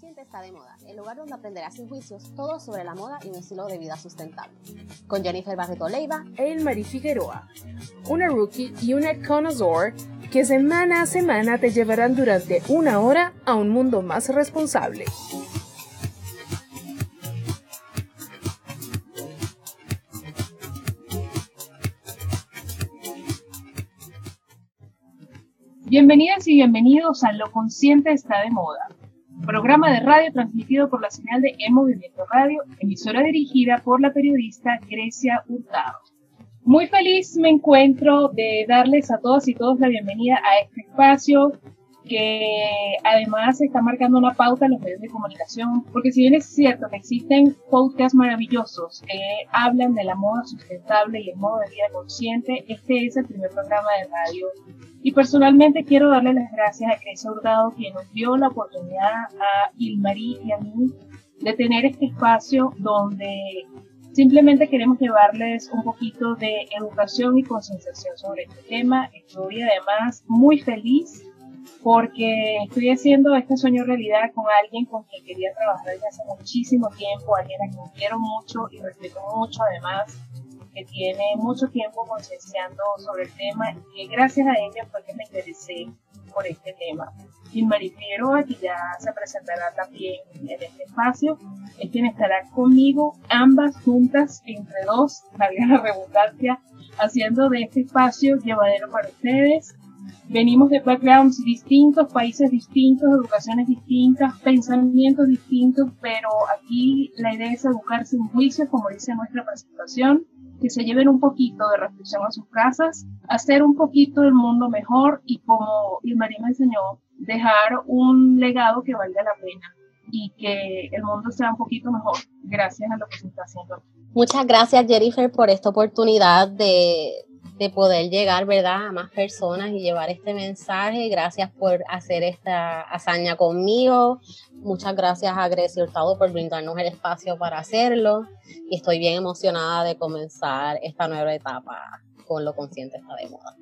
Consciente está de moda, el lugar donde aprenderás sin juicios todo sobre la moda y un estilo de vida sustentable. Con Jennifer Barreto Leiva e Marie Figueroa, una rookie y una connoisseur que semana a semana te llevarán durante una hora a un mundo más responsable. Bienvenidas y bienvenidos a Lo Consciente está de moda, programa de radio transmitido por la señal de E Movimiento Radio, emisora dirigida por la periodista Grecia Hurtado. Muy feliz me encuentro de darles a todas y todos la bienvenida a este espacio que además está marcando una pauta en los medios de comunicación, porque si bien es cierto que existen podcasts maravillosos que hablan de la moda sustentable y el modo de vida consciente, este es el primer programa de radio. Y personalmente quiero darle las gracias a Grecia Hurtado, quien nos dio la oportunidad a Ilmarí y a mí de tener este espacio donde simplemente queremos llevarles un poquito de educación y concienciación sobre este tema. Estoy además muy feliz porque estoy haciendo este sueño realidad con alguien con quien quería trabajar desde hace muchísimo tiempo, alguien a quien quiero mucho y respeto mucho además, que tiene mucho tiempo concienciando sobre el tema y que gracias a ella fue que me interesé por este tema. Y María Figueroa, que ya se presentará también en este espacio, es quien estará conmigo, ambas juntas, entre dos, valga la redundancia, haciendo de este espacio llevadero para ustedes, venimos de backgrounds distintos, países distintos, educaciones distintas, pensamientos distintos, pero aquí la idea es educar sin juicio, como dice nuestra presentación, que se lleven un poquito de reflexión a sus casas, hacer un poquito el mundo mejor y como Ilmaría me enseñó, dejar un legado que valga la pena y que el mundo sea un poquito mejor gracias a lo que se está haciendo. Muchas gracias Jennifer por esta oportunidad de, de poder llegar, ¿verdad?, a más personas y llevar este mensaje. Gracias por hacer esta hazaña conmigo. Muchas gracias a Grecia Hurtado por brindarnos el espacio para hacerlo. Y estoy bien emocionada de comenzar esta nueva etapa con lo consciente está de moda.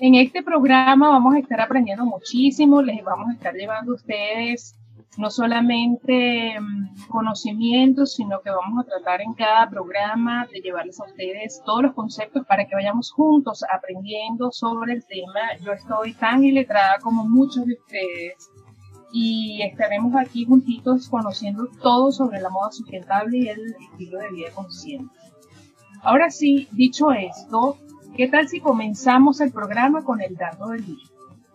En este programa vamos a estar aprendiendo muchísimo, les vamos a estar llevando a ustedes no solamente mm, conocimientos, sino que vamos a tratar en cada programa de llevarles a ustedes todos los conceptos para que vayamos juntos aprendiendo sobre el tema. Yo estoy tan iletrada como muchos de ustedes y estaremos aquí juntitos conociendo todo sobre la moda sustentable y el estilo de vida consciente. Ahora sí, dicho esto, ¿qué tal si comenzamos el programa con el dato del día?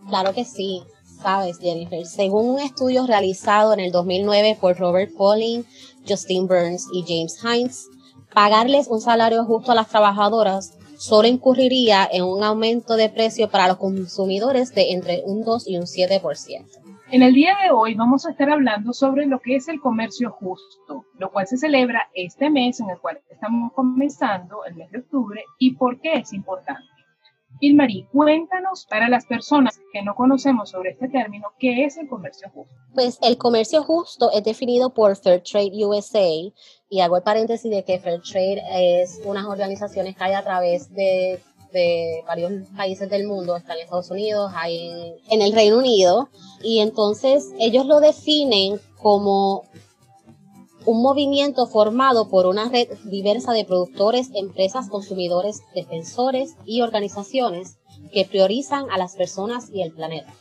Claro que sí sabes, Jennifer, según un estudio realizado en el 2009 por Robert Pauling, Justin Burns y James Hines, pagarles un salario justo a las trabajadoras solo incurriría en un aumento de precio para los consumidores de entre un 2 y un 7%. En el día de hoy vamos a estar hablando sobre lo que es el comercio justo, lo cual se celebra este mes en el cual estamos comenzando, el mes de octubre, y por qué es importante. Ilmarí, cuéntanos para las personas que no conocemos sobre este término, ¿qué es el comercio justo? Pues el comercio justo es definido por Fair Trade USA y hago el paréntesis de que Fair Trade es unas organizaciones que hay a través de, varios países del mundo, está en Estados Unidos, hay en el Reino Unido y entonces ellos lo definen como un movimiento formado por una red diversa de productores, empresas, consumidores, defensores y organizaciones que priorizan a las personas y el planeta.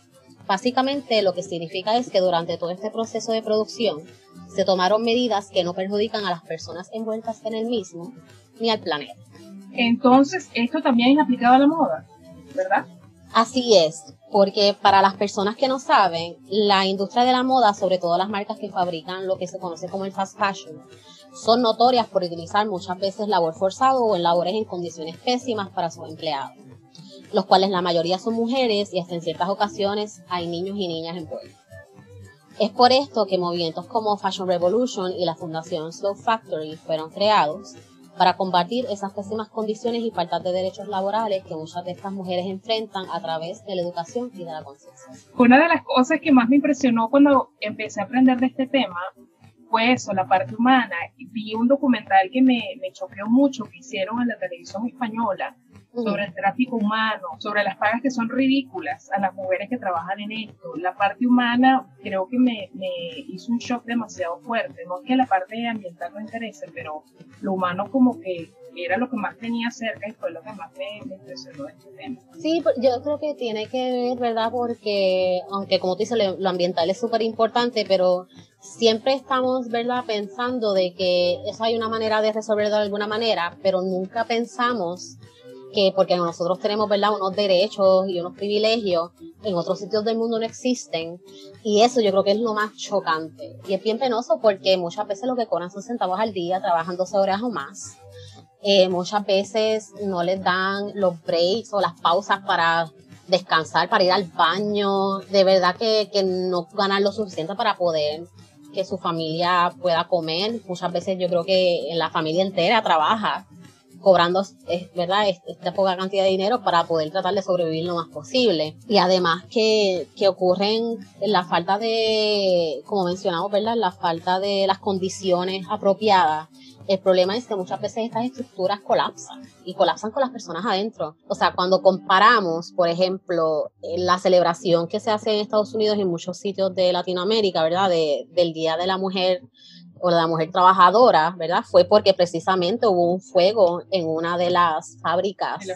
Básicamente lo que significa es que durante todo este proceso de producción se tomaron medidas que no perjudican a las personas envueltas en el mismo ni al planeta. Entonces, esto también es aplicado a la moda, ¿verdad? Así es, porque para las personas que no saben, la industria de la moda, sobre todo las marcas que fabrican lo que se conoce como el fast fashion, son notorias por utilizar muchas veces labor forzado o en labores en condiciones pésimas para sus empleados, los cuales la mayoría son mujeres y hasta en ciertas ocasiones hay niños y niñas envueltos. Es por esto que movimientos como Fashion Revolution y la Fundación Slow Factory fueron creados para combatir esas pésimas condiciones y faltas de derechos laborales que muchas de estas mujeres enfrentan a través de la educación y de la conciencia. Una de las cosas que más me impresionó cuando empecé a aprender de este tema fue eso, la parte humana. Vi un documental que me, me choqueó mucho que hicieron en la televisión española sobre el tráfico humano, sobre las pagas que son ridículas a las mujeres que trabajan en esto. La parte humana creo que me, me hizo un shock demasiado fuerte. No es que la parte ambiental no interese, pero lo humano como que era lo que más tenía cerca y fue lo que más me, impresionó de este tema. Sí, yo creo que tiene que ver, ¿verdad? Porque, aunque como tú dices, lo ambiental es súper importante, pero siempre estamos, ¿verdad?, pensando de que eso hay una manera de resolverlo de alguna manera, pero nunca pensamos que porque nosotros tenemos, ¿verdad?, unos derechos y unos privilegios, en otros sitios del mundo no existen. Y eso yo creo que es lo más chocante. Y es bien penoso porque muchas veces lo que cobran son centavos al día, trabajan 12 horas o más. Eh, muchas veces no les dan los breaks o las pausas para descansar, para ir al baño. De verdad que, que no ganan lo suficiente para poder que su familia pueda comer. Muchas veces yo creo que la familia entera trabaja cobrando, ¿verdad?, esta poca cantidad de dinero para poder tratar de sobrevivir lo más posible. Y además que, que ocurren la falta de, como mencionamos, ¿verdad?, la falta de las condiciones apropiadas. El problema es que muchas veces estas estructuras colapsan y colapsan con las personas adentro. O sea, cuando comparamos, por ejemplo, la celebración que se hace en Estados Unidos y en muchos sitios de Latinoamérica, ¿verdad? De, del Día de la Mujer o la mujer trabajadora, ¿verdad? Fue porque precisamente hubo un fuego en una de las fábricas.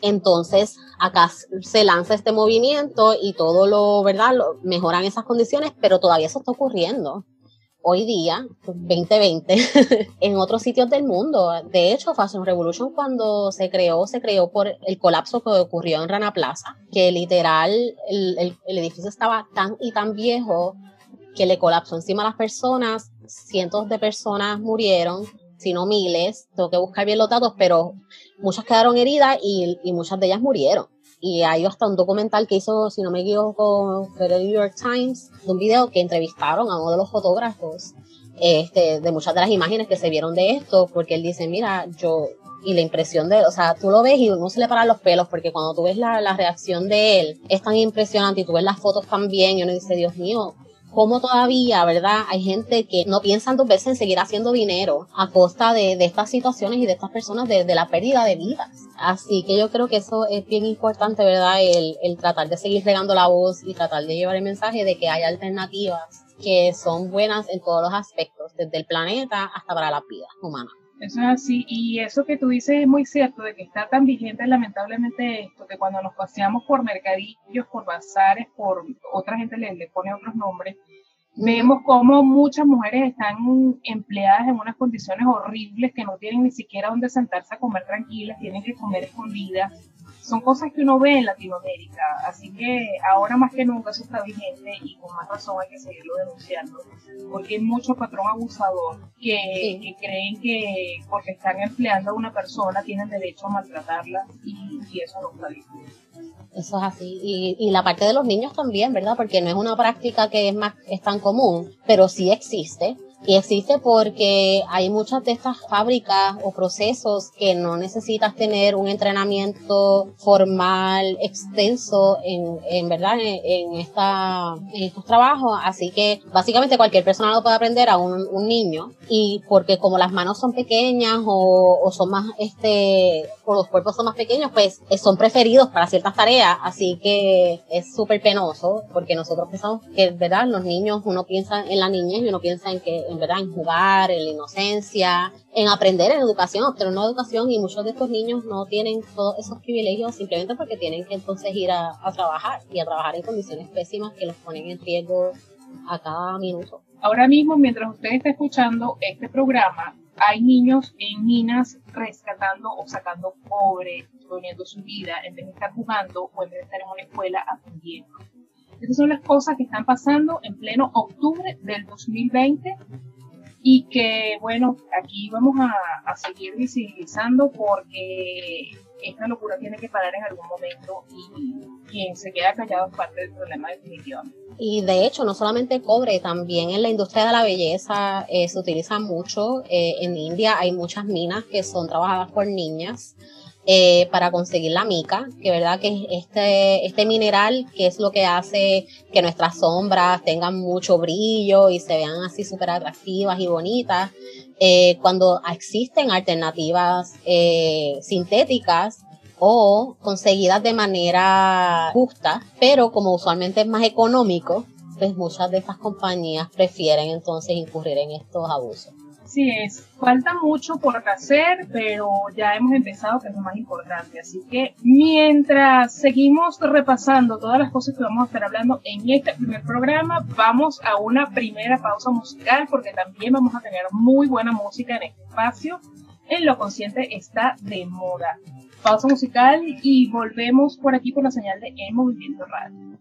Entonces, acá se lanza este movimiento y todo lo, ¿verdad? Lo, mejoran esas condiciones, pero todavía eso está ocurriendo. Hoy día, 2020, en otros sitios del mundo. De hecho, Fashion Revolution cuando se creó, se creó por el colapso que ocurrió en Rana Plaza, que literal el, el, el edificio estaba tan y tan viejo que le colapsó encima a las personas, cientos de personas murieron, si no miles, tengo que buscar bien los datos, pero muchas quedaron heridas y, muchas de ellas murieron. Y hay hasta un documental que hizo, si no me equivoco, The New York Times, de un video que entrevistaron a uno de los fotógrafos este, de muchas de las imágenes que se vieron de esto, porque él dice, mira, yo, y la impresión de o sea, tú lo ves y no se le paran los pelos, porque cuando tú ves la, la reacción de él, es tan impresionante y tú ves las fotos también, y uno dice, Dios mío, cómo todavía, ¿verdad? Hay gente que no piensa dos veces en seguir haciendo dinero a costa de, de estas situaciones y de estas personas, de, de, la pérdida de vidas. Así que yo creo que eso es bien importante, ¿verdad? El, el tratar de seguir regando la voz y tratar de llevar el mensaje de que hay alternativas que son buenas en todos los aspectos, desde el planeta hasta para la vida humana. Eso. Es así, y eso que tú dices es muy cierto, de que está tan vigente lamentablemente esto, que cuando nos paseamos por mercadillos, por bazares, por otra gente le, le pone otros nombres, vemos como muchas mujeres están empleadas en unas condiciones horribles que no tienen ni siquiera donde sentarse a comer tranquilas, tienen que comer escondidas, son cosas que uno ve en Latinoamérica, así que ahora más que nunca eso está vigente y con más razón hay que seguirlo denunciando, porque hay mucho patrón abusador que, que creen que porque están empleando a una persona tienen derecho a maltratarla y, y eso no está bien. Eso es así. Y, y, la parte de los niños también, ¿verdad? Porque no es una práctica que es, más, es tan común, pero sí existe. Y existe porque hay muchas de estas fábricas o procesos que no necesitas tener un entrenamiento formal extenso en, en verdad en, esta, en estos trabajos. Así que básicamente cualquier persona lo puede aprender a un, un niño. Y porque como las manos son pequeñas o, son más, este, o los cuerpos son más pequeños, pues eh, son preferidos para ciertas tareas. Así que es súper penoso porque nosotros pensamos que, ¿verdad? Los niños, uno piensa en la niñez y uno piensa en que en verdad en jugar, en la inocencia, en aprender en educación, obtener una educación y muchos de estos niños no tienen todos esos privilegios simplemente porque tienen que entonces ir a, trabajar y a trabajar en condiciones pésimas que los ponen en riesgo a cada minuto. Ahora mismo, mientras usted está escuchando este programa, hay niños en minas rescatando o sacando cobre, poniendo su vida, en vez de estar jugando o en vez de estar en una escuela aprendiendo. Esas son las cosas que están pasando en pleno octubre del 2020 y que, bueno, aquí vamos a, a seguir visibilizando porque esta locura tiene que parar en algún momento y quien se queda callado es parte del problema definitivamente. Y de hecho, no solamente cobre, también en la industria de la belleza eh, se utiliza mucho. Eh, en India hay muchas minas que son trabajadas por niñas eh, para conseguir la mica, que verdad que este, este mineral que es lo que hace que nuestras sombras tengan mucho brillo y se vean así súper atractivas y bonitas. Eh, cuando existen alternativas eh, sintéticas o conseguidas de manera justa, pero como usualmente es más económico, pues muchas de estas compañías prefieren entonces incurrir en estos abusos. Sí es, falta mucho por hacer, pero ya hemos empezado, que es lo más importante. Así que mientras seguimos repasando todas las cosas que vamos a estar hablando en este primer programa, vamos a una primera pausa musical, porque también vamos a tener muy buena música en este espacio. En lo consciente está de moda. Pausa musical y volvemos por aquí por la señal de El Movimiento Radio.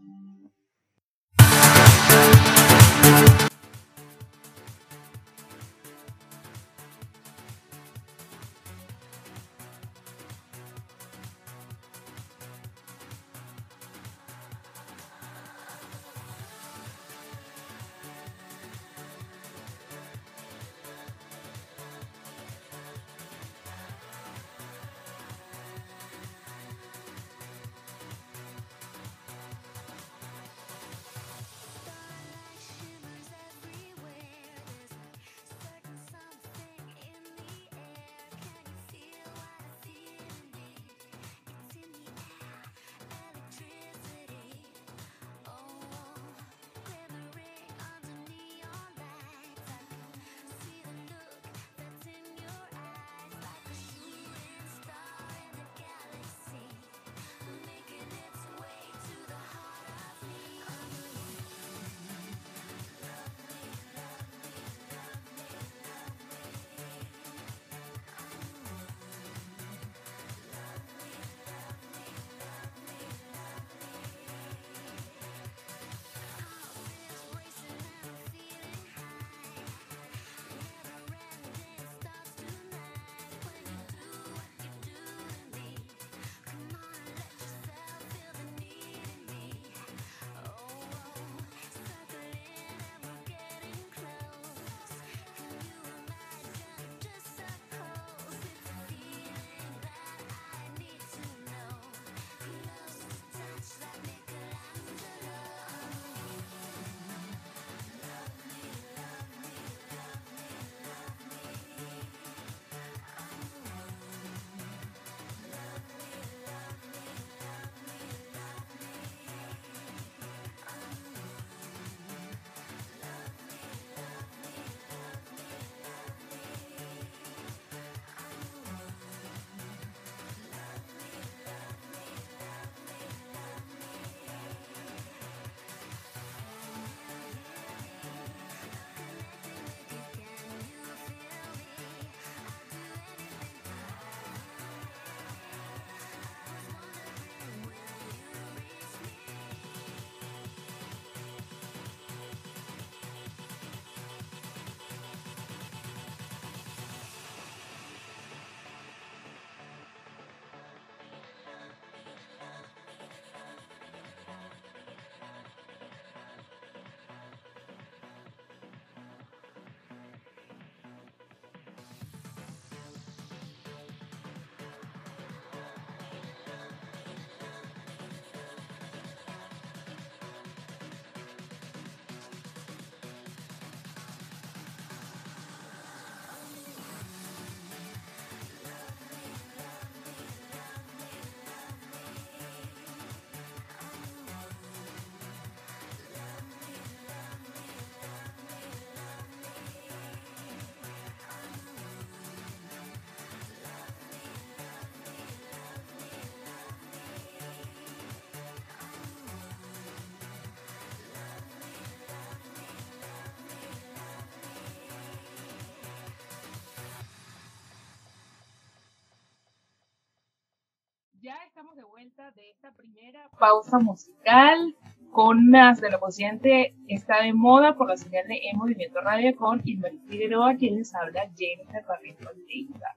Vuelta de esta primera pausa musical con más de lo consciente está de moda por la señal de En Movimiento Radio con Ismael Figueroa, quien les habla Jennifer Barreto Leida.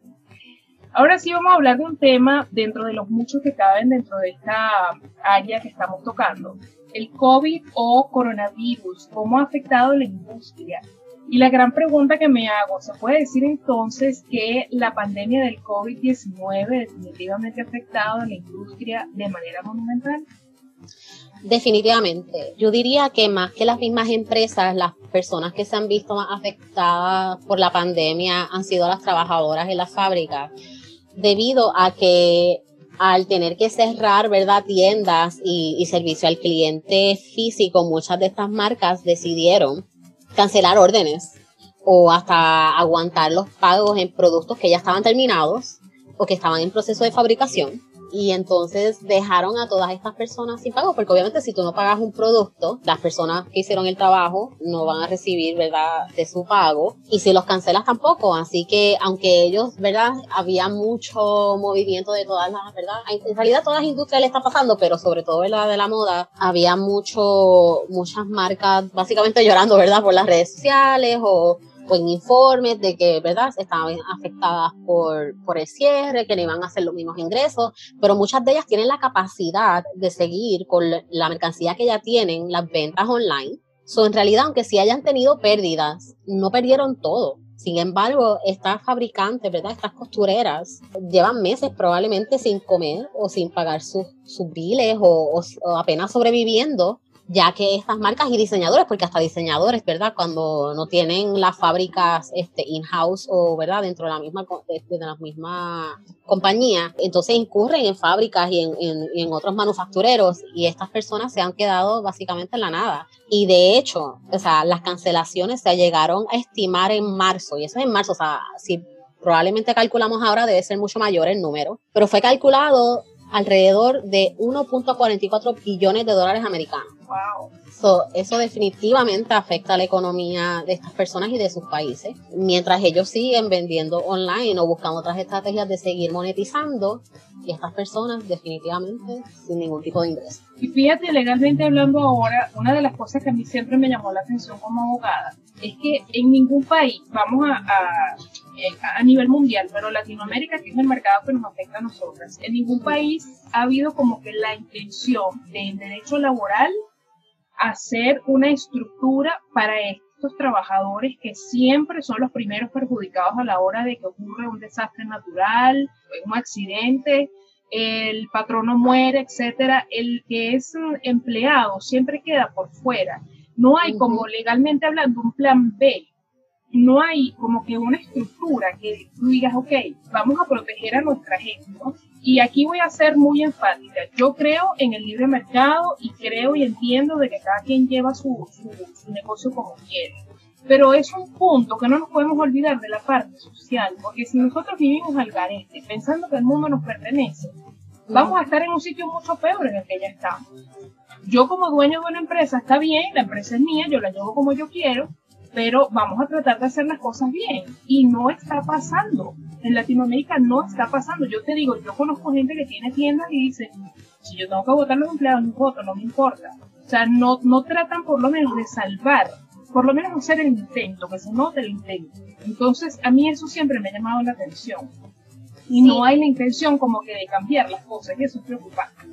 Ahora sí vamos a hablar de un tema dentro de los muchos que caben dentro de esta área que estamos tocando. El COVID o coronavirus, cómo ha afectado la industria Y la gran pregunta que me hago, ¿se puede decir entonces que la pandemia del COVID-19 definitivamente ha afectado a la industria de manera monumental? Definitivamente. Yo diría que más que las mismas empresas, las personas que se han visto más afectadas por la pandemia han sido las trabajadoras en las fábricas, debido a que al tener que cerrar, ¿verdad?, tiendas y, y servicio al cliente físico, muchas de estas marcas decidieron cancelar órdenes o hasta aguantar los pagos en productos que ya estaban terminados o que estaban en proceso de fabricación y entonces dejaron a todas estas personas sin pago, porque obviamente si tú no pagas un producto, las personas que hicieron el trabajo no van a recibir, ¿verdad?, de su pago, y si los cancelas tampoco, así que aunque ellos, ¿verdad?, había mucho movimiento de todas las, ¿verdad?, en realidad todas las industrias le está pasando, pero sobre todo, ¿verdad?, de la moda, había mucho, muchas marcas básicamente llorando, ¿verdad?, por las redes sociales o en informes de que, ¿verdad?, estaban afectadas por, por el cierre, que no iban a hacer los mismos ingresos, pero muchas de ellas tienen la capacidad de seguir con la mercancía que ya tienen, las ventas online. So, en realidad, aunque sí hayan tenido pérdidas, no perdieron todo. Sin embargo, estas fabricantes, ¿verdad? Estas costureras llevan meses probablemente sin comer o sin pagar sus, sus biles o, o apenas sobreviviendo ya que estas marcas y diseñadores, porque hasta diseñadores, ¿verdad? Cuando no tienen las fábricas este, in-house o, ¿verdad? Dentro de la misma, de, la misma compañía, entonces incurren en fábricas y en, en, otros manufactureros y estas personas se han quedado básicamente en la nada. Y de hecho, o sea, las cancelaciones se llegaron a estimar en marzo, y eso es en marzo, o sea, si probablemente calculamos ahora debe ser mucho mayor el número, pero fue calculado alrededor de 1.44 billones de dólares americanos. Wow. eso definitivamente afecta a la economía de estas personas y de sus países. Mientras ellos siguen vendiendo online o buscando otras estrategias de seguir monetizando, y estas personas definitivamente sin ningún tipo de ingreso. Y fíjate, legalmente hablando ahora, una de las cosas que a mí siempre me llamó la atención como abogada es que en ningún país, vamos a, a, a nivel mundial, pero Latinoamérica, que es el mercado que nos afecta a nosotras, en ningún país ha habido como que la intención del derecho laboral hacer una estructura para estos trabajadores que siempre son los primeros perjudicados a la hora de que ocurre un desastre natural, un accidente, el patrono muere, etcétera, el que es empleado siempre queda por fuera. No hay como legalmente hablando un plan B. No hay como que una estructura que digas, ok, vamos a proteger a nuestra gente. Y aquí voy a ser muy enfática. Yo creo en el libre mercado y creo y entiendo de que cada quien lleva su, su, negocio como quiere. Pero es un punto que no nos podemos olvidar de la parte social, porque si nosotros vivimos al garete pensando que el mundo nos pertenece, vamos a estar en un sitio mucho peor en el que ya estamos. Yo como dueño de una empresa está bien, la empresa es mía, yo la llevo como yo quiero, pero vamos a tratar de hacer las cosas bien. Y no está pasando. En Latinoamérica no está pasando. Yo te digo, yo conozco gente que tiene tiendas y dice, si yo tengo que votar los empleados, no voto, no me importa. O sea, no, no tratan por lo menos de salvar, por lo menos hacer el intento, que se note el intento. Entonces, a mí eso siempre me ha llamado la atención. Y no hay la intención como que de cambiar las cosas, y eso es preocupante.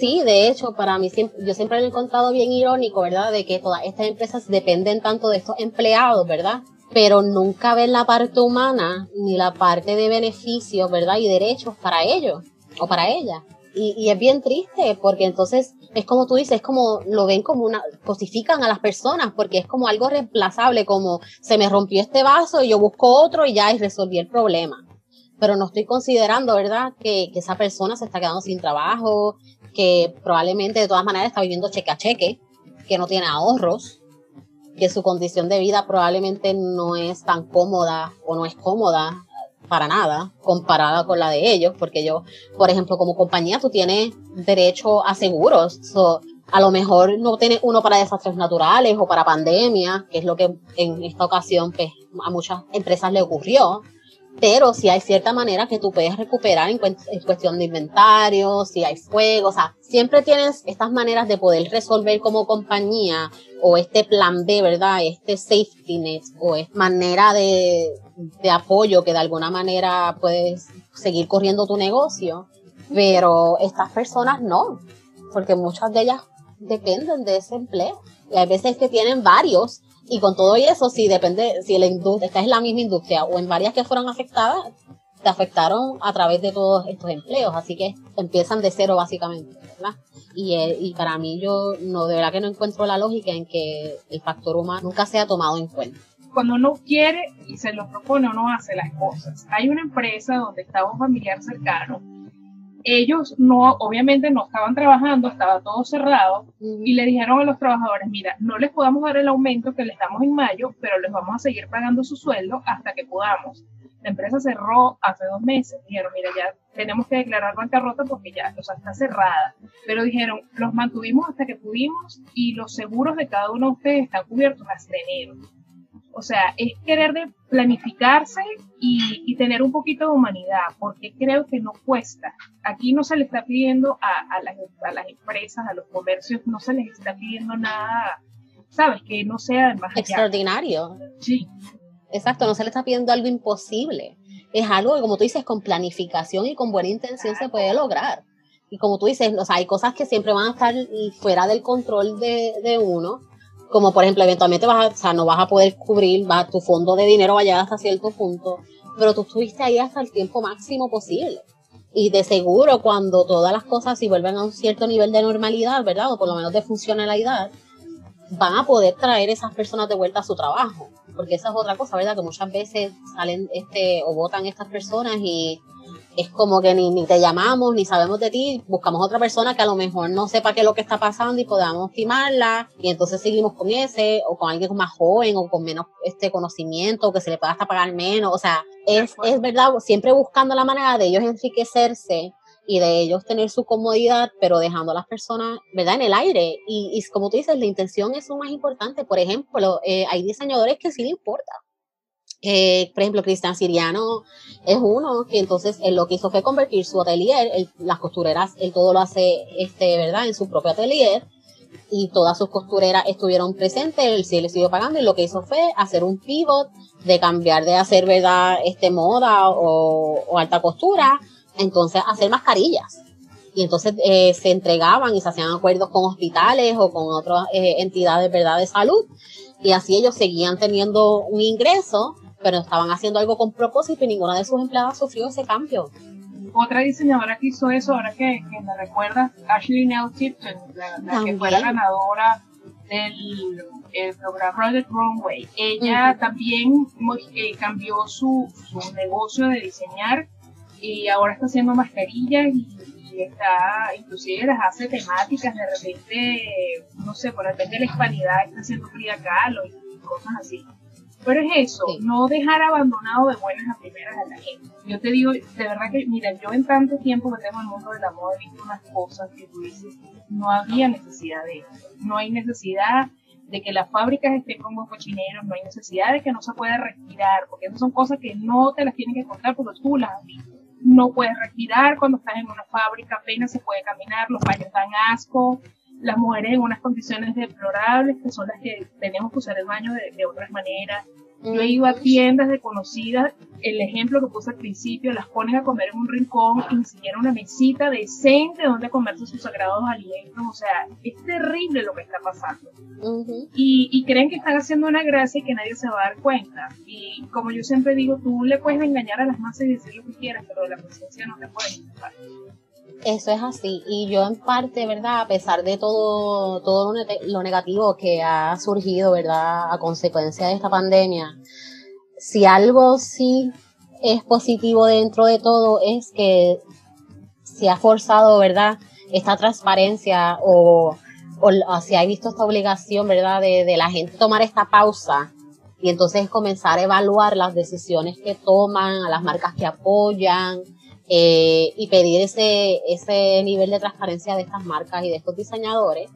Sí, de hecho, para mí yo siempre lo he encontrado bien irónico, ¿verdad? De que todas estas empresas dependen tanto de estos empleados, ¿verdad? Pero nunca ven la parte humana ni la parte de beneficios, ¿verdad? Y derechos para ellos o para ella. Y, es bien triste porque entonces es como tú dices, es como lo ven como una, cosifican a las personas porque es como algo reemplazable, como se me rompió este vaso y yo busco otro y ya y resolví el problema. Pero no estoy considerando, ¿verdad? Que esa persona se está quedando sin trabajo, que probablemente de todas maneras está viviendo cheque a cheque, que no tiene ahorros, que su condición de vida probablemente no es tan cómoda o no es cómoda para nada comparada con la de ellos, porque yo, por ejemplo, como compañía, tú tienes derecho a seguros. a lo mejor no tienes uno para desastres naturales o para pandemia, que es lo que en esta ocasión pues, a muchas empresas le ocurrió pero si hay cierta manera que tú puedes recuperar en, cuestión de inventario, si hay fuego, o sea, siempre tienes estas maneras de poder resolver como compañía o este plan B, ¿verdad? Este safety net o es manera de, de apoyo que de alguna manera puedes seguir corriendo tu negocio, pero estas personas no, porque muchas de ellas dependen de ese empleo y hay veces que tienen varios Y con todo eso, si depende, si la industria, esta es la misma industria o en varias que fueron afectadas, te afectaron a través de todos estos empleos, así que empiezan de cero básicamente, ¿verdad? Y, eh, y para mí yo no, de verdad que no encuentro la lógica en que el factor humano nunca sea tomado en cuenta. Cuando uno quiere y se lo propone, uno hace las cosas. Hay una empresa donde estaba un familiar cercano ellos no, obviamente no estaban trabajando, estaba todo cerrado y le dijeron a los trabajadores, mira, no les podamos dar el aumento que les damos en mayo, pero les vamos a seguir pagando su sueldo hasta que podamos. La empresa cerró hace dos meses, dijeron, mira, ya tenemos que declarar bancarrota porque ya, o sea, está cerrada. Pero dijeron, los mantuvimos hasta que pudimos y los seguros de cada uno de ustedes están cubiertos hasta enero. O sea, es querer de planificarse y, tener un poquito de humanidad, porque creo que no cuesta. Aquí no se le está pidiendo a, las, empresas, a los comercios, no se les está pidiendo nada, ¿sabes? Que no sea más extraordinario. Sí. Exacto, no se le está pidiendo algo imposible. Es algo que, como tú dices, con planificación y con buena intención se puede lograr. Y como tú dices, o sea, hay cosas que siempre van a estar fuera del control de, de uno, como por ejemplo, eventualmente vas a, o sea, no vas a poder cubrir, va, tu fondo de dinero va a llegar hasta cierto punto, pero tú estuviste ahí hasta el tiempo máximo posible. Y de seguro cuando todas las cosas si vuelven a un cierto nivel de normalidad, ¿verdad? O por lo menos de funcionalidad, van a poder traer esas personas de vuelta a su trabajo. Porque esa es otra cosa, ¿verdad? Que muchas veces salen este o votan estas personas y es como que ni, ni, te llamamos, ni sabemos de ti, buscamos otra persona que a lo mejor no sepa qué es lo que está pasando y podamos estimarla, y entonces seguimos con ese, o con alguien más joven, o con menos este conocimiento, o que se le pueda hasta pagar menos, o sea, es, es verdad, siempre buscando la manera de ellos enriquecerse y de ellos tener su comodidad, pero dejando a las personas, ¿verdad?, en el aire. Y, y como tú dices, la intención es lo más importante. Por ejemplo, eh, hay diseñadores que sí le importa eh, por ejemplo, Cristian Siriano es uno que entonces él lo que hizo fue convertir su atelier, las costureras, él todo lo hace, este, ¿verdad? En su propio atelier y todas sus costureras estuvieron presentes, él sí le siguió pagando y lo que hizo fue hacer un pivot de cambiar de hacer, ¿verdad? Este moda o, alta costura, entonces hacer mascarillas. Y entonces eh, se entregaban y se hacían acuerdos con hospitales o con otras eh, entidades, ¿verdad? De salud. Y así ellos seguían teniendo un ingreso pero estaban haciendo algo con propósito y ninguna de sus empleadas sufrió ese cambio. Otra diseñadora que hizo eso, ahora que, me recuerda, Ashley Nell Tipton, la, que fue la ganadora del programa Project Runway. Ella también eh, cambió su, su, negocio de diseñar y ahora está haciendo mascarillas y, está, inclusive las hace temáticas, de repente, no sé, por repente la hispanidad está haciendo Frida Kahlo y cosas así. Pero es eso, no dejar abandonado de buenas a primeras a la gente. Yo te digo, de verdad que, mira, yo en tanto tiempo que tengo en el mundo de la moda he visto unas cosas que tú dices, no había necesidad de eso. No hay necesidad de que las fábricas estén como cochineros, no hay necesidad de que no se pueda respirar, porque esas son cosas que no te las tienen que contar porque tú las has visto. No puedes respirar cuando estás en una fábrica, apenas se puede caminar, los baños dan asco, las mujeres en unas condiciones deplorables, que son las que tenemos que usar el baño de, de otras maneras. Yo he ido a tiendas de conocidas, el ejemplo que puse al principio, las ponen a comer en un rincón y ni siquiera una mesita decente donde comerse sus sagrados alimentos. O sea, es terrible lo que está pasando. y, y, creen que están haciendo una gracia y que nadie se va a dar cuenta. Y como yo siempre digo, tú le puedes engañar a las masas y decir lo que quieras, pero la presencia no te puedes engañar. Eso es así. Y yo en parte, ¿verdad? A pesar de todo, todo lo, negativo que ha surgido, ¿verdad? A consecuencia de esta pandemia, si algo sí es positivo dentro de todo es que se ha forzado, ¿verdad? Esta transparencia o, o, si ha visto esta obligación, ¿verdad? De, de la gente tomar esta pausa y entonces comenzar a evaluar las decisiones que toman, a las marcas que apoyan, eh, y pedir ese, ese nivel de transparencia de estas marcas y de estos diseñadores.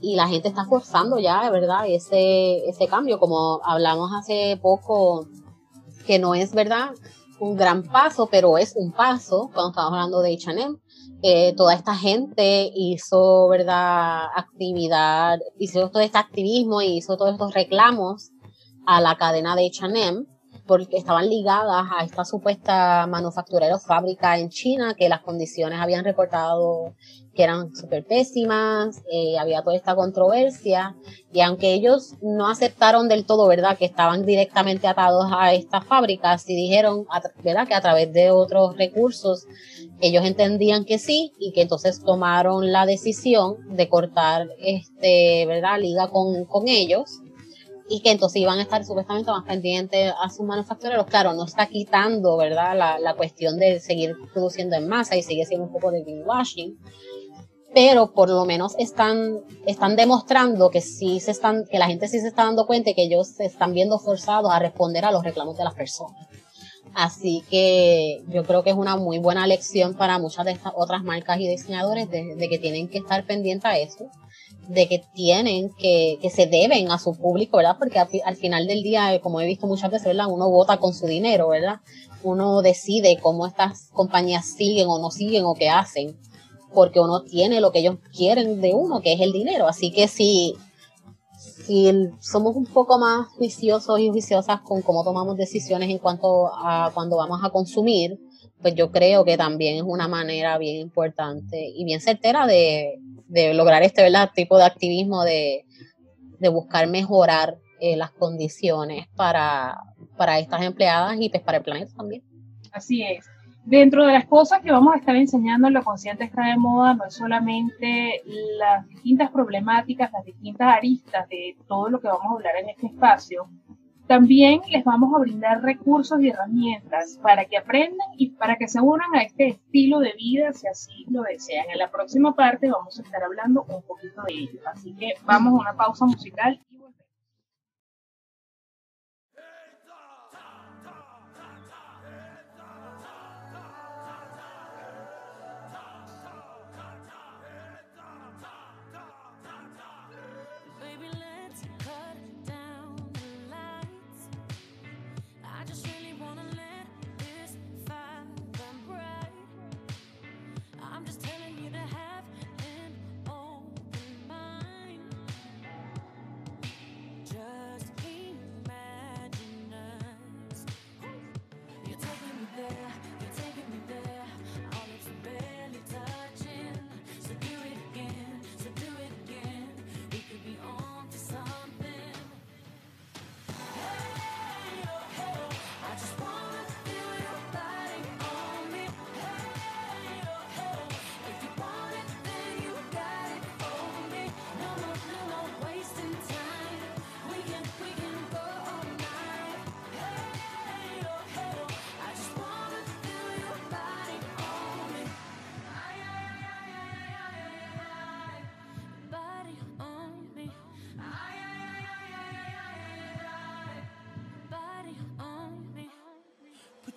Y la gente está forzando ya, ¿verdad? Ese, ese cambio, como hablamos hace poco, que no es, ¿verdad? Un gran paso, pero es un paso cuando estamos hablando de H&M. Eh, toda esta gente hizo, ¿verdad? Actividad, hizo todo este activismo y hizo todos estos reclamos a la cadena de H&M porque estaban ligadas a esta supuesta manufacturera fábrica en China, que las condiciones habían reportado que eran súper pésimas, eh, había toda esta controversia, y aunque ellos no aceptaron del todo, ¿verdad?, que estaban directamente atados a estas fábricas, sí dijeron, ¿verdad?, que a través de otros recursos ellos entendían que sí, y que entonces tomaron la decisión de cortar, este, ¿verdad?, liga con, con ellos y que entonces iban a estar supuestamente más pendientes a sus manufactureros. Claro, no está quitando, ¿verdad?, la, la cuestión de seguir produciendo en masa y sigue siendo un poco de greenwashing, pero por lo menos están, están demostrando que sí se están, que la gente sí se está dando cuenta y que ellos se están viendo forzados a responder a los reclamos de las personas. Así que yo creo que es una muy buena lección para muchas de estas otras marcas y diseñadores de, de que tienen que estar pendientes a eso de que tienen, que, que se deben a su público, ¿verdad? Porque al, final del día, como he visto muchas veces, ¿verdad? Uno vota con su dinero, ¿verdad? Uno decide cómo estas compañías siguen o no siguen o qué hacen, porque uno tiene lo que ellos quieren de uno, que es el dinero. Así que si, si somos un poco más juiciosos y juiciosas con cómo tomamos decisiones en cuanto a cuando vamos a consumir, pues yo creo que también es una manera bien importante y bien certera de, de lograr este ¿verdad? tipo de activismo de, de buscar mejorar eh, las condiciones para, para estas empleadas y pues para el planeta también. Así es. Dentro de las cosas que vamos a estar enseñando en Lo Consciente está de moda, no es solamente las distintas problemáticas, las distintas aristas de todo lo que vamos a hablar en este espacio, también les vamos a brindar recursos y herramientas para que aprendan y para que se unan a este estilo de vida si así lo desean. En la próxima parte vamos a estar hablando un poquito de ello. Así que vamos a una pausa musical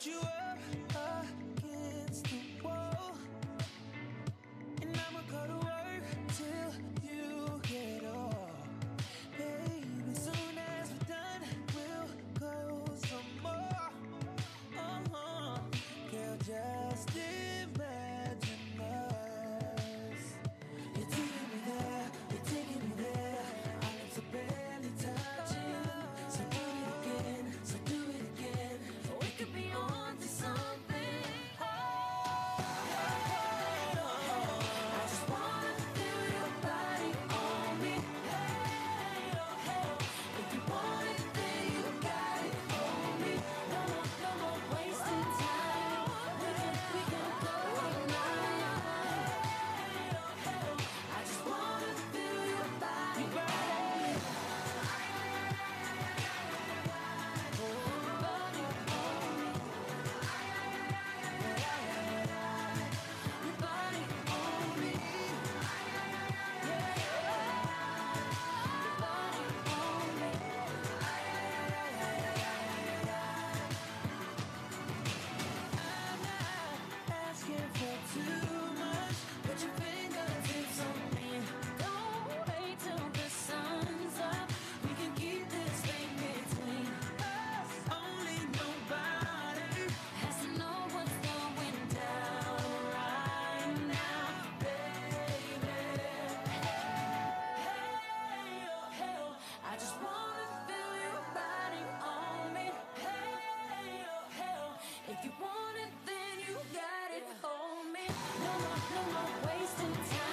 you No more, no more wasting time.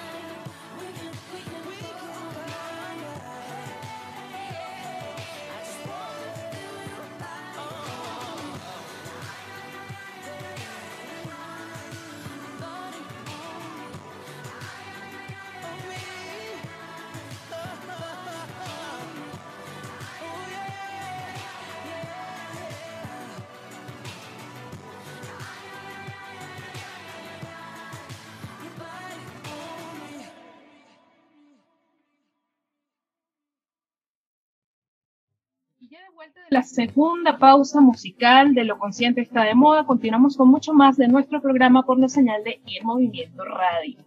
La segunda pausa musical de Lo Consciente está de moda, continuamos con mucho más de nuestro programa por la señal de Ir Movimiento Radio.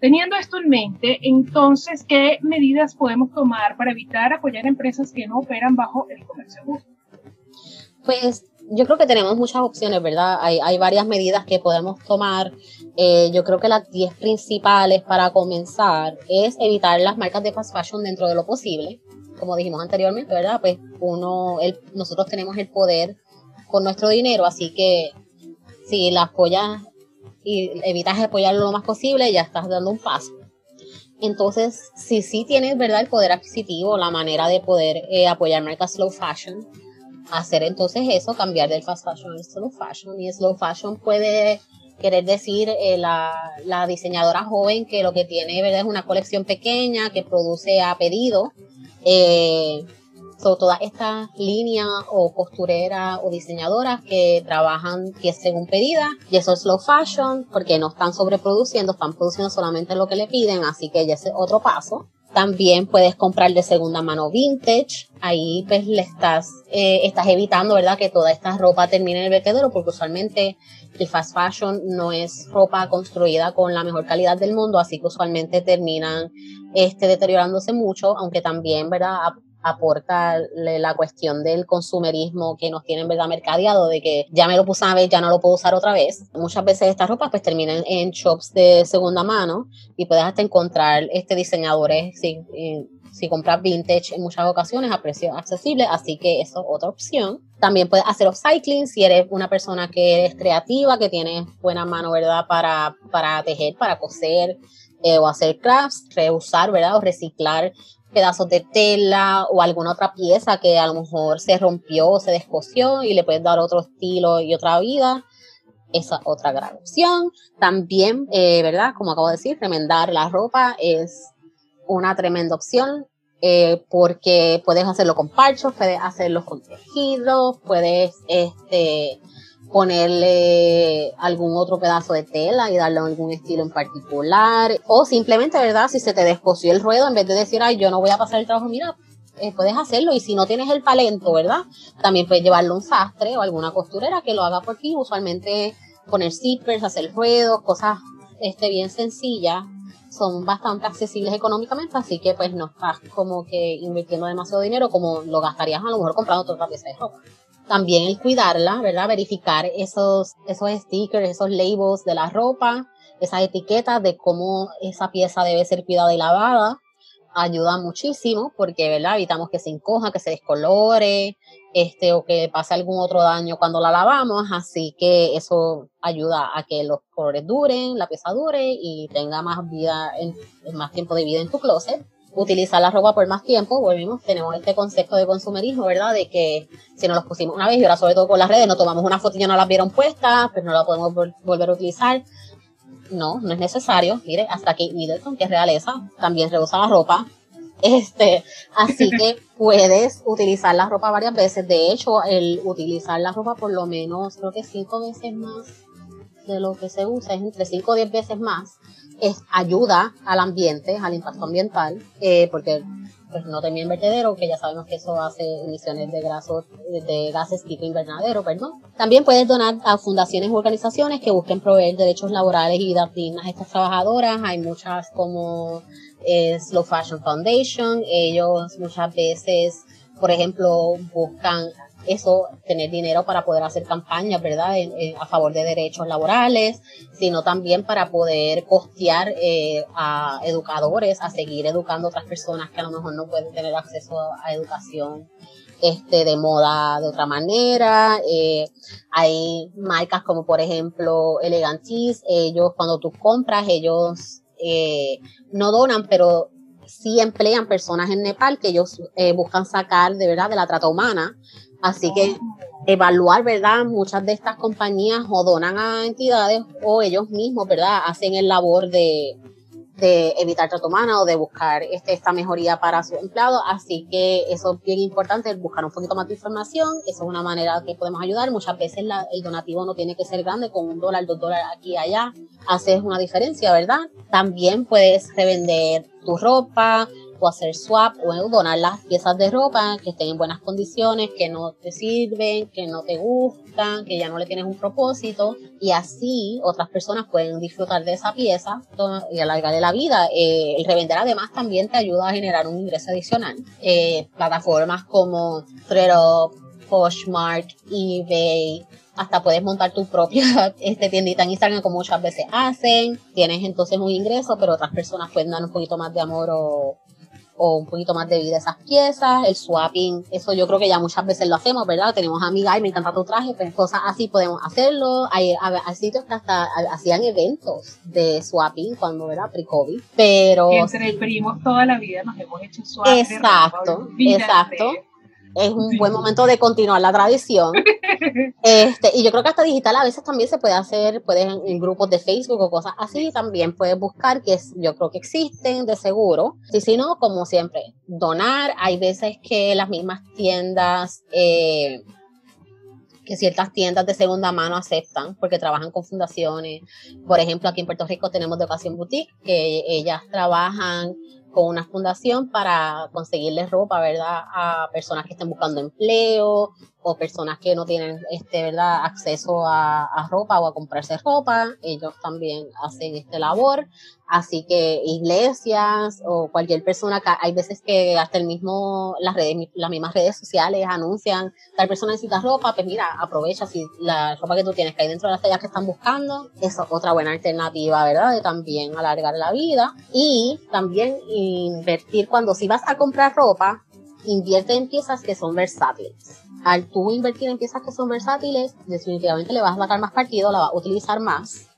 Teniendo esto en mente, entonces, ¿qué medidas podemos tomar para evitar apoyar empresas que no operan bajo el comercio justo? Pues yo creo que tenemos muchas opciones, ¿verdad? Hay, hay varias medidas que podemos tomar. Eh, yo creo que las 10 principales para comenzar es evitar las marcas de fast fashion dentro de lo posible como dijimos anteriormente, ¿verdad? Pues uno, nosotros tenemos el poder con nuestro dinero, así que si la apoyas y evitas apoyarlo lo más posible, ya estás dando un paso. Entonces, si sí tienes, ¿verdad? El poder adquisitivo, la manera de poder eh, apoyar marcas slow fashion, hacer entonces eso, cambiar del fast fashion al slow fashion. Y slow fashion puede querer decir eh, la, la, diseñadora joven que lo que tiene, ¿verdad? Es una colección pequeña que produce a pedido eh, todas estas líneas o costureras o diseñadoras que trabajan que según pedida y eso es slow fashion porque no están sobreproduciendo, están produciendo solamente lo que le piden, así que ya es otro paso. También puedes comprar de segunda mano vintage. Ahí pues le estás, eh, estás evitando, ¿verdad? Que toda esta ropa termine en el vertedero porque usualmente el fast fashion no es ropa construida con la mejor calidad del mundo, así que usualmente terminan este, deteriorándose mucho, aunque también, ¿verdad? Aporta la cuestión del consumerismo que nos tienen verdad mercadeado de que ya me lo puse una vez ya no lo puedo usar otra vez. Muchas veces estas ropas pues terminan en shops de segunda mano y puedes hasta encontrar este diseñadores si, eh, si compras vintage en muchas ocasiones a precios accesibles así que eso es otra opción. También puedes hacer upcycling si eres una persona que eres creativa que tienes buena mano verdad para, para tejer para coser eh, o hacer crafts, reusar, ¿verdad? O reciclar pedazos de tela o alguna otra pieza que a lo mejor se rompió o se descosió y le puedes dar otro estilo y otra vida. Esa otra gran opción. También, eh, ¿verdad? Como acabo de decir, remendar la ropa es una tremenda opción. Eh, porque puedes hacerlo con parchos, puedes hacerlo con tejidos, puedes este, ponerle algún otro pedazo de tela y darle algún estilo en particular. O simplemente, ¿verdad? Si se te descosió el ruedo, en vez de decir, ay, yo no voy a pasar el trabajo, mira, eh, puedes hacerlo. Y si no tienes el talento, ¿verdad? También puedes llevarlo a un sastre o alguna costurera que lo haga por ti. Usualmente poner zippers, hacer ruedos, cosas este, bien sencillas. Son bastante accesibles económicamente, así que pues no estás como que invirtiendo demasiado dinero como lo gastarías a lo mejor comprando otra pieza de ropa también el cuidarla, ¿verdad? Verificar esos, esos stickers, esos labels de la ropa, esas etiquetas de cómo esa pieza debe ser cuidada y lavada, ayuda muchísimo porque, ¿verdad? Evitamos que se encoja, que se descolore, este, o que pase algún otro daño cuando la lavamos, así que eso ayuda a que los colores duren, la pieza dure y tenga más vida, más tiempo de vida en tu closet utilizar la ropa por más tiempo, volvimos, tenemos este concepto de consumerismo, ¿verdad? De que si nos los pusimos una vez y ahora sobre todo con las redes, no tomamos una foto y ya no las vieron puestas, pues no la podemos volver a utilizar. No, no es necesario. Mire, hasta que Middleton, que es realeza, también reusa la ropa. Este, así que puedes utilizar la ropa varias veces. De hecho, el utilizar la ropa por lo menos, creo que cinco veces más de lo que se usa, es entre cinco o diez veces más es ayuda al ambiente, al impacto ambiental, eh, porque pues no tenía vertedero, que ya sabemos que eso hace emisiones de, grasos, de gases tipo invernadero, perdón. También puedes donar a fundaciones u organizaciones que busquen proveer derechos laborales y dar dignas a estas trabajadoras. Hay muchas como eh, Slow Fashion Foundation, ellos muchas veces, por ejemplo, buscan eso, tener dinero para poder hacer campañas, ¿verdad?, a favor de derechos laborales, sino también para poder costear eh, a educadores a seguir educando a otras personas que a lo mejor no pueden tener acceso a educación este, de moda de otra manera. Eh, hay marcas como por ejemplo Elegantis, ellos cuando tú compras, ellos eh, no donan, pero sí emplean personas en Nepal que ellos buscan sacar de verdad de la trata humana. Así que evaluar, ¿verdad? Muchas de estas compañías o donan a entidades o ellos mismos, ¿verdad? Hacen el labor de, de evitar trato humano o de buscar este, esta mejoría para su empleado. Así que eso es bien importante, buscar un poquito más de información. Eso es una manera que podemos ayudar. Muchas veces el donativo no tiene que ser grande, con un dólar, dos dólares aquí y allá, haces una diferencia, ¿verdad? También puedes revender tu ropa, o hacer swap o donar las piezas de ropa que estén en buenas condiciones, que no te sirven, que no te gustan, que ya no le tienes un propósito y así otras personas pueden disfrutar de esa pieza y alargarle la vida. Eh, el revender además también te ayuda a generar un ingreso adicional. Eh, plataformas como ThreadUp, Poshmark, eBay, hasta puedes montar tu propia este, tiendita en Instagram como muchas veces hacen, tienes entonces un ingreso, pero otras personas pueden dar un poquito más de amor o, o un poquito más de vida esas piezas, el swapping, eso yo creo que ya muchas veces lo hacemos, ¿verdad? Tenemos amigas y me encanta tu traje, pues cosas así podemos hacerlo. Hay, hay sitios que hasta hacían eventos de swapping cuando era pre-COVID, pero... entre primos toda la vida nos hemos hecho swapping. Exacto, exacto es un buen momento de continuar la tradición. Este, y yo creo que hasta digital a veces también se puede hacer, puedes en, grupos de Facebook o cosas así, también puedes buscar, que es, yo creo que existen de seguro. Y si no, como siempre, donar. Hay veces que las mismas tiendas, eh, que ciertas tiendas de segunda mano aceptan porque trabajan con fundaciones. Por ejemplo, aquí en Puerto Rico tenemos de Ocasión Boutique, que ellas trabajan con una fundación para conseguirles ropa, ¿verdad? A personas que estén buscando empleo o personas que no tienen, este, ¿verdad? Acceso a, a ropa o a comprarse ropa. Ellos también hacen este labor. Así que iglesias o cualquier persona, hay veces que hasta el mismo, las redes, las mismas redes sociales anuncian, tal persona necesita ropa, pues mira, aprovecha si la ropa que tú tienes que hay dentro de las tallas que están buscando, es otra buena alternativa, ¿verdad? De también alargar la vida y también invertir cuando si vas a comprar ropa, invierte en piezas que son versátiles. Al tú invertir en piezas que son versátiles, definitivamente le vas a sacar más partido, la vas a utilizar más.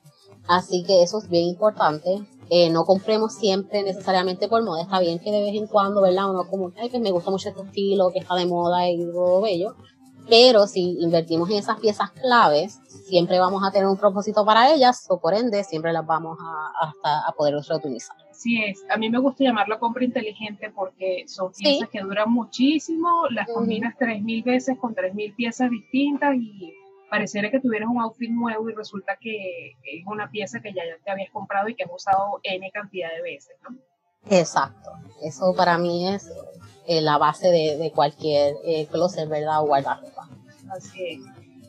Así que eso es bien importante. Eh, no compremos siempre necesariamente por moda. Está bien que de vez en cuando, ¿verdad? Uno como, ay, que me gusta mucho este estilo, que está de moda y todo bello. Pero si invertimos en esas piezas claves, siempre vamos a tener un propósito para ellas, o por ende, siempre las vamos a, hasta a poder reutilizar. Así es. A mí me gusta llamarlo compra inteligente porque son piezas que duran muchísimo, las combinas tres mil veces con tres mil piezas distintas y pareciera que tuvieras un outfit nuevo y resulta que es una pieza que ya te habías comprado y que has usado N cantidad de veces, ¿no? Exacto. Eso para mí es eh, la base de, cualquier eh, closet, ¿verdad? O guardarropa. Así es.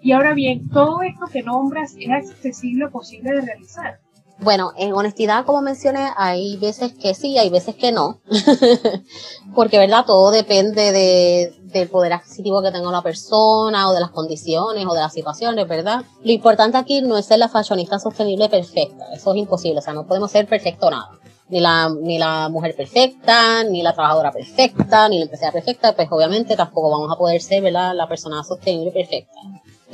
Y ahora bien, todo esto que nombras es accesible o posible de realizar. Bueno, en honestidad, como mencioné, hay veces que sí, hay veces que no. Porque, ¿verdad? Todo depende de, del poder adquisitivo que tenga una persona o de las condiciones o de las situaciones, ¿verdad? Lo importante aquí no es ser la fashionista sostenible perfecta. Eso es imposible. O sea, no podemos ser perfecto nada. Ni la, ni la mujer perfecta, ni la trabajadora perfecta, ni la empresaria perfecta. Pues obviamente tampoco vamos a poder ser, ¿verdad? La persona sostenible perfecta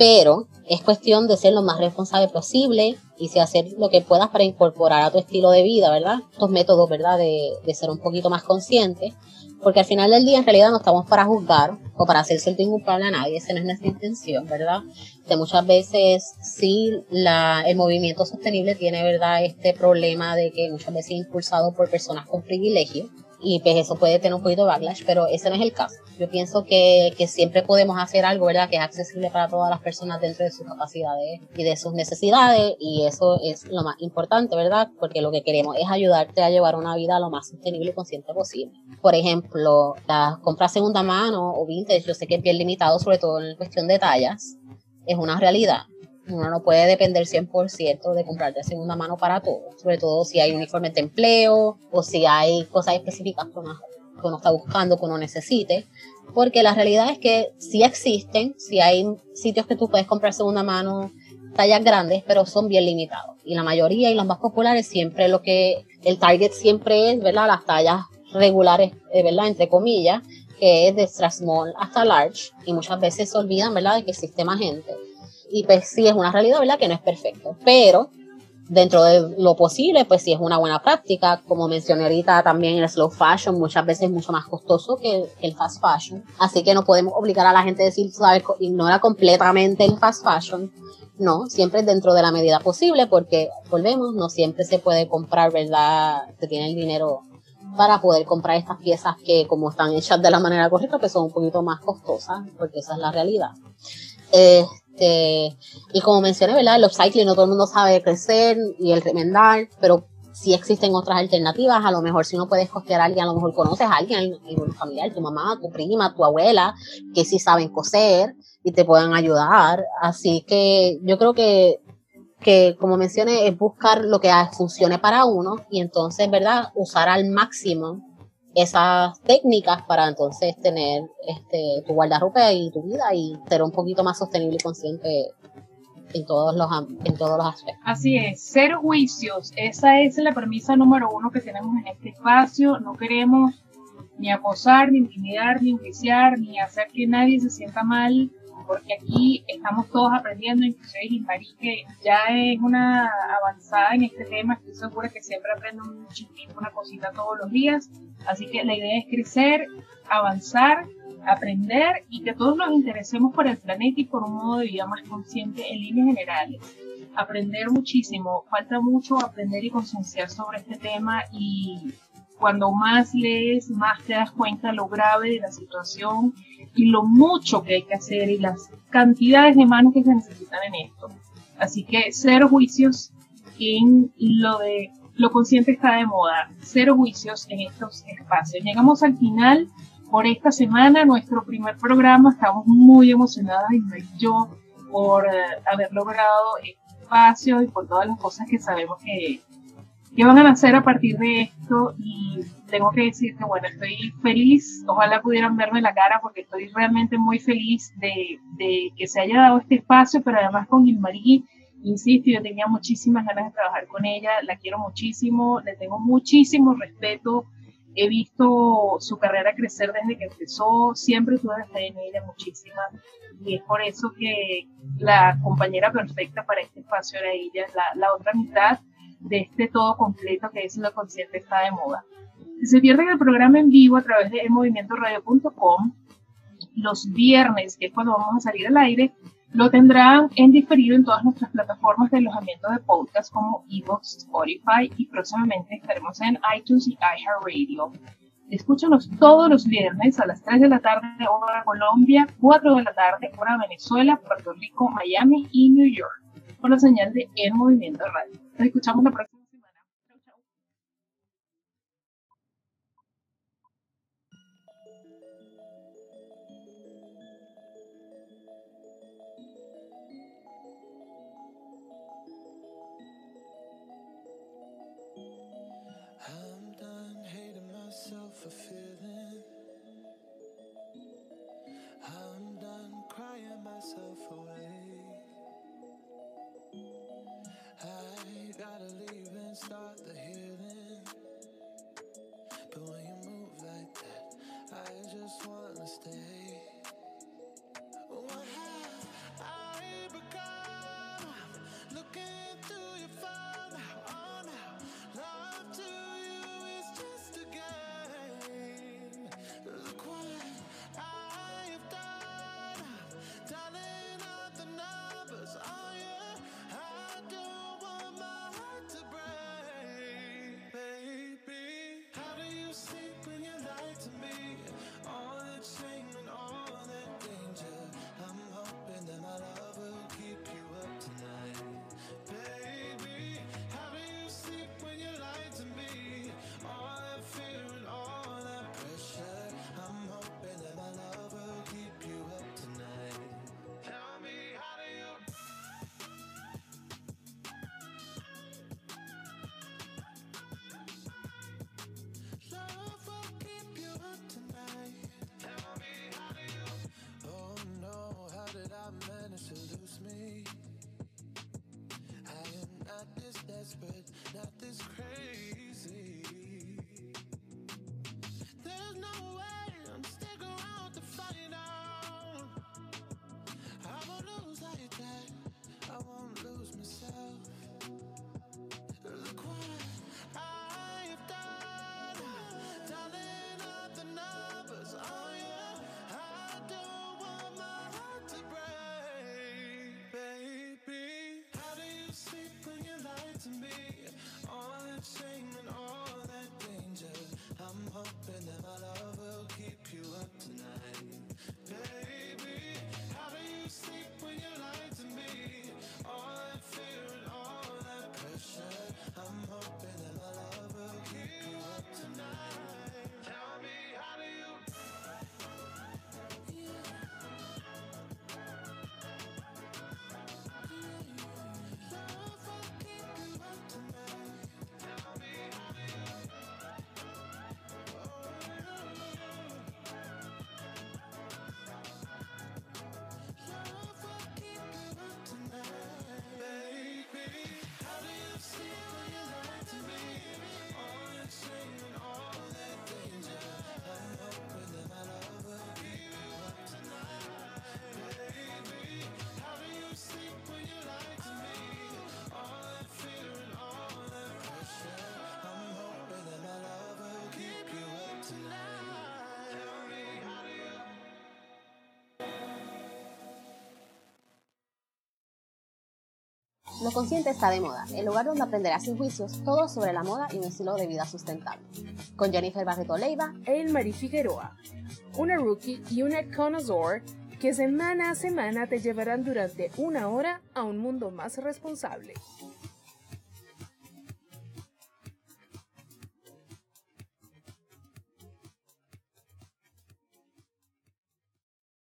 pero es cuestión de ser lo más responsable posible y si hacer lo que puedas para incorporar a tu estilo de vida, ¿verdad? Estos métodos, ¿verdad? De, de ser un poquito más consciente, porque al final del día en realidad no estamos para juzgar o para hacer sentir culpable a nadie, esa no es nuestra intención, ¿verdad? De muchas veces sí la, el movimiento sostenible tiene, ¿verdad? Este problema de que muchas veces es impulsado por personas con privilegio y pues eso puede tener un poquito de backlash, pero ese no es el caso. Yo pienso que, que, siempre podemos hacer algo, ¿verdad? Que es accesible para todas las personas dentro de sus capacidades y de sus necesidades y eso es lo más importante, ¿verdad? Porque lo que queremos es ayudarte a llevar una vida lo más sostenible y consciente posible. Por ejemplo, la compra segunda mano o vintage, yo sé que es bien limitado, sobre todo en cuestión de tallas, es una realidad uno no puede depender 100% de comprar de segunda mano para todo, sobre todo si hay uniformes de empleo o si hay cosas específicas que uno, que uno está buscando, que uno necesite, porque la realidad es que sí existen, sí hay sitios que tú puedes comprar segunda mano tallas grandes, pero son bien limitados. Y la mayoría y los más populares siempre lo que el target siempre es, ¿verdad? Las tallas regulares, eh, ¿verdad? Entre comillas, que es de extra small hasta large, y muchas veces se olvidan, ¿verdad?, de que existe más gente. Y pues sí, es una realidad, ¿verdad?, que no es perfecto, pero dentro de lo posible, pues sí es una buena práctica. Como mencioné ahorita, también el slow fashion muchas veces es mucho más costoso que el fast fashion. Así que no podemos obligar a la gente a decir, sabes, ignora completamente el fast fashion. No, siempre dentro de la medida posible, porque volvemos, no siempre se puede comprar, ¿verdad? Se tiene el dinero para poder comprar estas piezas que como están hechas de la manera correcta, pues son un poquito más costosas, porque esa es la realidad. Este, y como mencioné, ¿verdad? El upcycling no todo el mundo sabe crecer y el remendar, pero si existen otras alternativas, a lo mejor si no puedes costear a alguien, a lo mejor conoces a alguien, un familiar, tu mamá, tu prima, tu abuela, que sí saben coser y te pueden ayudar. Así que yo creo que que como mencioné es buscar lo que funcione para uno y entonces, ¿verdad? Usar al máximo esas técnicas para entonces tener este, tu guardarropa y tu vida y ser un poquito más sostenible y consciente en todos los en todos los aspectos. Así es, cero juicios, esa es la premisa número uno que tenemos en este espacio, no queremos ni acosar, ni intimidar, ni enjuiciar, ni hacer que nadie se sienta mal porque aquí estamos todos aprendiendo, inclusive Gilmarí, que ya es una avanzada en este tema, estoy segura que siempre aprende un chiquito, una cosita todos los días, así que la idea es crecer, avanzar, aprender y que todos nos interesemos por el planeta y por un modo de vida más consciente en líneas generales. Aprender muchísimo, falta mucho aprender y concienciar sobre este tema y cuando más lees, más te das cuenta lo grave de la situación y lo mucho que hay que hacer y las cantidades de manos que se necesitan en esto. Así que cero juicios en lo de lo consciente está de moda, cero juicios en estos espacios. Llegamos al final por esta semana, nuestro primer programa, estamos muy emocionadas y yo por eh, haber logrado este espacio y por todas las cosas que sabemos que, que van a nacer a partir de esto y tengo que decir que bueno, estoy feliz, ojalá pudieran verme la cara porque estoy realmente muy feliz de, de que se haya dado este espacio, pero además con Gilmarí, insisto, yo tenía muchísimas ganas de trabajar con ella, la quiero muchísimo, le tengo muchísimo respeto, he visto su carrera crecer desde que empezó, siempre tuve fe en ella muchísima y es por eso que la compañera perfecta para este espacio era ella, la, la otra mitad de este todo completo que es lo consciente está de moda. Si se pierden el programa en vivo a través de movimientoradio.com, los viernes, que es cuando vamos a salir al aire, lo tendrán en diferido en todas nuestras plataformas de alojamiento de podcast como Evox, Spotify y próximamente estaremos en iTunes y iHeartRadio. Escúchanos todos los viernes a las 3 de la tarde, hora Colombia, 4 de la tarde, hora Venezuela, Puerto Rico, Miami y New York, por la señal de El Movimiento Radio. Nos escuchamos la próxima and start the healing. But when you move like that, I just wanna stay. Lo Consciente está de moda, el lugar donde aprenderás sin juicios todo sobre la moda y un estilo de vida sustentable. Con Jennifer Barreto Leiva e Marie Figueroa, una rookie y una connoisseur que semana a semana te llevarán durante una hora a un mundo más responsable.